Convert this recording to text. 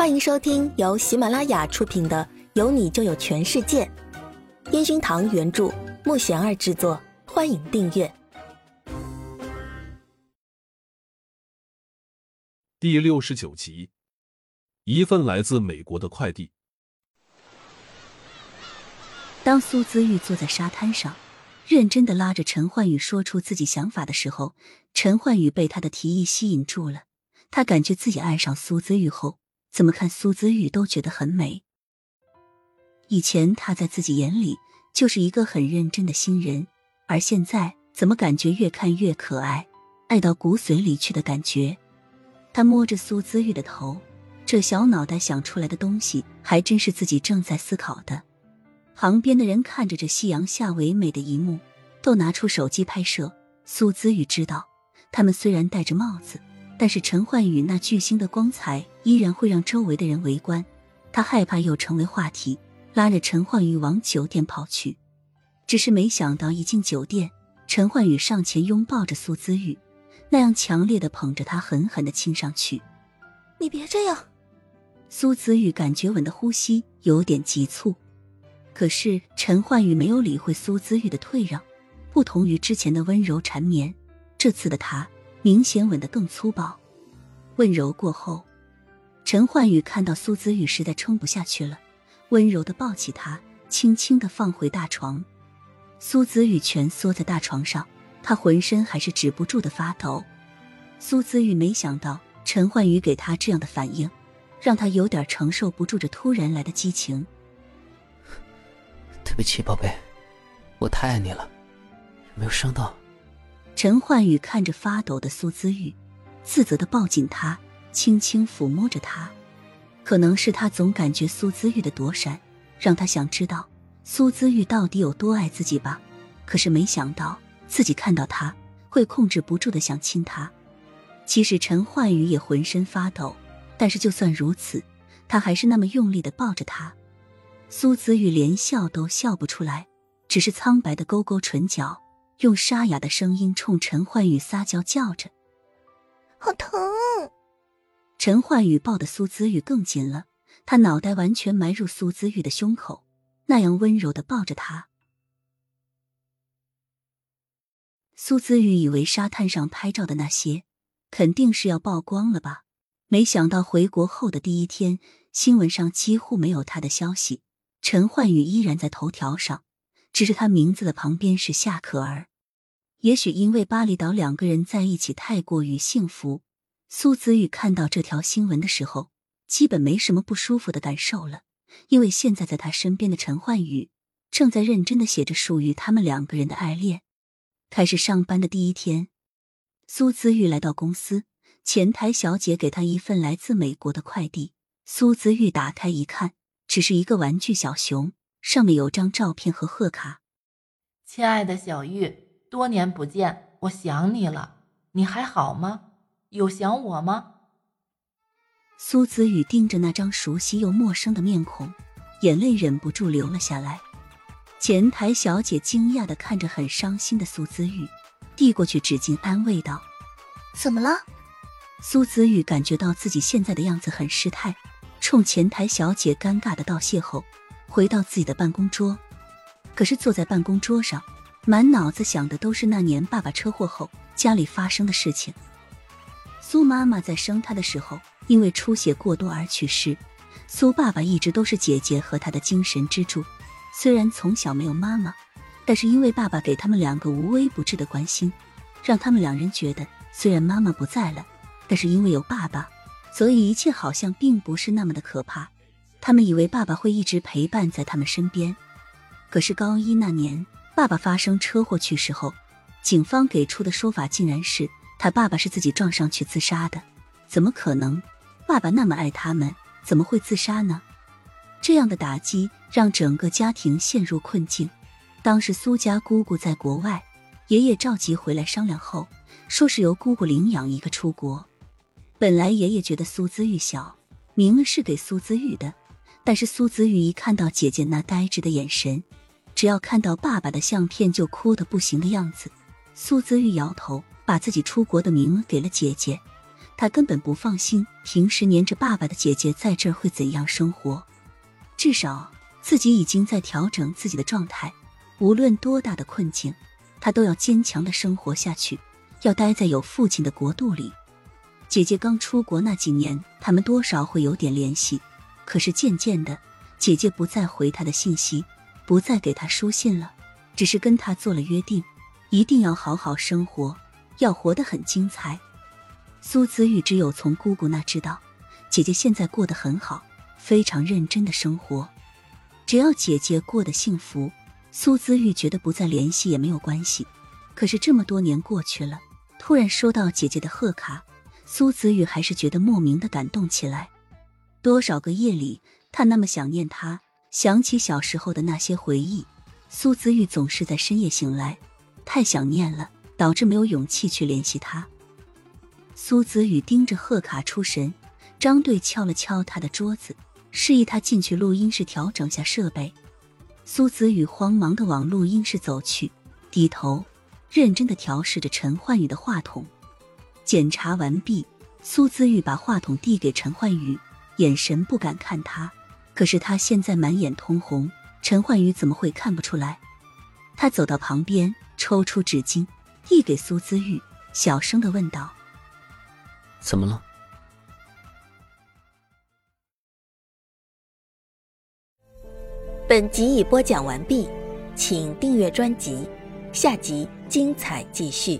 欢迎收听由喜马拉雅出品的《有你就有全世界》，烟熏堂原著，木贤儿制作。欢迎订阅第六十九集。一份来自美国的快递。当苏姿玉坐在沙滩上，认真的拉着陈焕宇说出自己想法的时候，陈焕宇被他的提议吸引住了。他感觉自己爱上苏姿玉后，怎么看苏姿玉都觉得很美。以前他在自己眼里就是一个很认真的新人，而现在怎么感觉越看越可爱，爱到骨髓里去的感觉。他摸着苏姿玉的头，这小脑袋想出来的东西还真是自己正在思考的。旁边的人看着这夕阳下唯美的一幕，都拿出手机拍摄。苏姿玉知道，他们虽然戴着帽子，但是陈焕宇那巨星的光彩依然会让周围的人围观。他害怕又成为话题，拉着陈焕宇往酒店跑去。只是没想到，一进酒店，陈焕宇上前拥抱着苏姿玉，那样强烈的捧着她，狠狠的亲上去。你别这样！苏姿玉感觉吻的呼吸有点急促。可是陈焕宇没有理会苏姿玉的退让，不同于之前的温柔缠绵，这次的他明显吻得更粗暴。温柔过后，陈焕宇看到苏子宇实在撑不下去了，温柔的抱起她，轻轻的放回大床。苏子宇蜷缩在大床上，他浑身还是止不住的发抖。苏子宇没想到陈焕宇给他这样的反应，让他有点承受不住这突然来的激情。对不起，宝贝，我太爱你了，有没有伤到？陈焕宇看着发抖的苏姿玉，自责的抱紧她，轻轻抚摸着她。可能是他总感觉苏姿玉的躲闪，让他想知道苏姿玉到底有多爱自己吧。可是没想到自己看到他会控制不住的想亲他。其实陈焕宇也浑身发抖，但是就算如此，他还是那么用力的抱着她。苏子玉连笑都笑不出来，只是苍白的勾勾唇角，用沙哑的声音冲陈焕宇撒娇叫着：“好疼！”陈焕宇抱的苏子玉更紧了，他脑袋完全埋入苏子玉的胸口，那样温柔的抱着他。苏子玉以为沙滩上拍照的那些肯定是要曝光了吧，没想到回国后的第一天，新闻上几乎没有他的消息。陈焕宇依然在头条上，只是他名字的旁边是夏可儿。也许因为巴厘岛两个人在一起太过于幸福，苏子玉看到这条新闻的时候，基本没什么不舒服的感受了。因为现在在他身边的陈焕宇，正在认真的写着属于他们两个人的爱恋。开始上班的第一天，苏子玉来到公司，前台小姐给他一份来自美国的快递。苏子玉打开一看。只是一个玩具小熊，上面有张照片和贺卡。亲爱的小玉，多年不见，我想你了。你还好吗？有想我吗？苏子雨盯着那张熟悉又陌生的面孔，眼泪忍不住流了下来。前台小姐惊讶的看着很伤心的苏子雨，递过去纸巾安慰道：“怎么了？”苏子雨感觉到自己现在的样子很失态。冲前台小姐尴尬的道谢后，回到自己的办公桌。可是坐在办公桌上，满脑子想的都是那年爸爸车祸后家里发生的事情。苏妈妈在生他的时候因为出血过多而去世，苏爸爸一直都是姐姐和他的精神支柱。虽然从小没有妈妈，但是因为爸爸给他们两个无微不至的关心，让他们两人觉得虽然妈妈不在了，但是因为有爸爸。所以一切好像并不是那么的可怕，他们以为爸爸会一直陪伴在他们身边。可是高一那年，爸爸发生车祸去世后，警方给出的说法竟然是他爸爸是自己撞上去自杀的。怎么可能？爸爸那么爱他们，怎么会自杀呢？这样的打击让整个家庭陷入困境。当时苏家姑姑在国外，爷爷召集回来商量后，说是由姑姑领养一个出国。本来爷爷觉得苏姿玉小，明是给苏姿玉的，但是苏姿玉一看到姐姐那呆滞的眼神，只要看到爸爸的相片就哭得不行的样子，苏姿玉摇头，把自己出国的名额给了姐姐。他根本不放心，平时黏着爸爸的姐姐在这儿会怎样生活。至少自己已经在调整自己的状态，无论多大的困境，他都要坚强的生活下去，要待在有父亲的国度里。姐姐刚出国那几年，他们多少会有点联系，可是渐渐的，姐姐不再回他的信息，不再给他书信了，只是跟他做了约定，一定要好好生活，要活得很精彩。苏子玉只有从姑姑那知道，姐姐现在过得很好，非常认真的生活。只要姐姐过得幸福，苏子玉觉得不再联系也没有关系。可是这么多年过去了，突然收到姐姐的贺卡，苏子玉还是觉得莫名的感动起来。多少个夜里，他那么想念她，想起小时候的那些回忆。苏子玉总是在深夜醒来，太想念了，导致没有勇气去联系他。苏子宇盯着贺卡出神，张队敲了敲他的桌子，示意他进去录音室调整下设备。苏子宇慌忙的往录音室走去，低头认真的调试着陈焕宇的话筒。检查完毕，苏子玉把话筒递给陈焕宇，眼神不敢看他，可是他现在满眼通红，陈焕宇怎么会看不出来？他走到旁边，抽出纸巾，递给苏姿玉，小声的问道。怎么了？本集已播讲完毕，请订阅专辑，下集精彩继续。